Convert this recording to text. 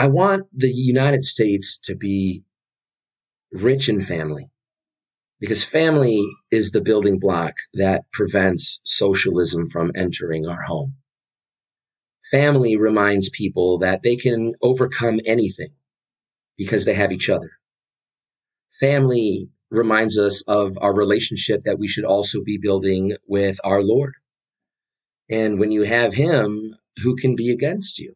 I want the United States to be rich in family because family is the building block that prevents socialism from entering our home. Family reminds people that they can overcome anything because they have each other. Family reminds us of our relationship that we should also be building with our Lord. And when you have Him, who can be against you?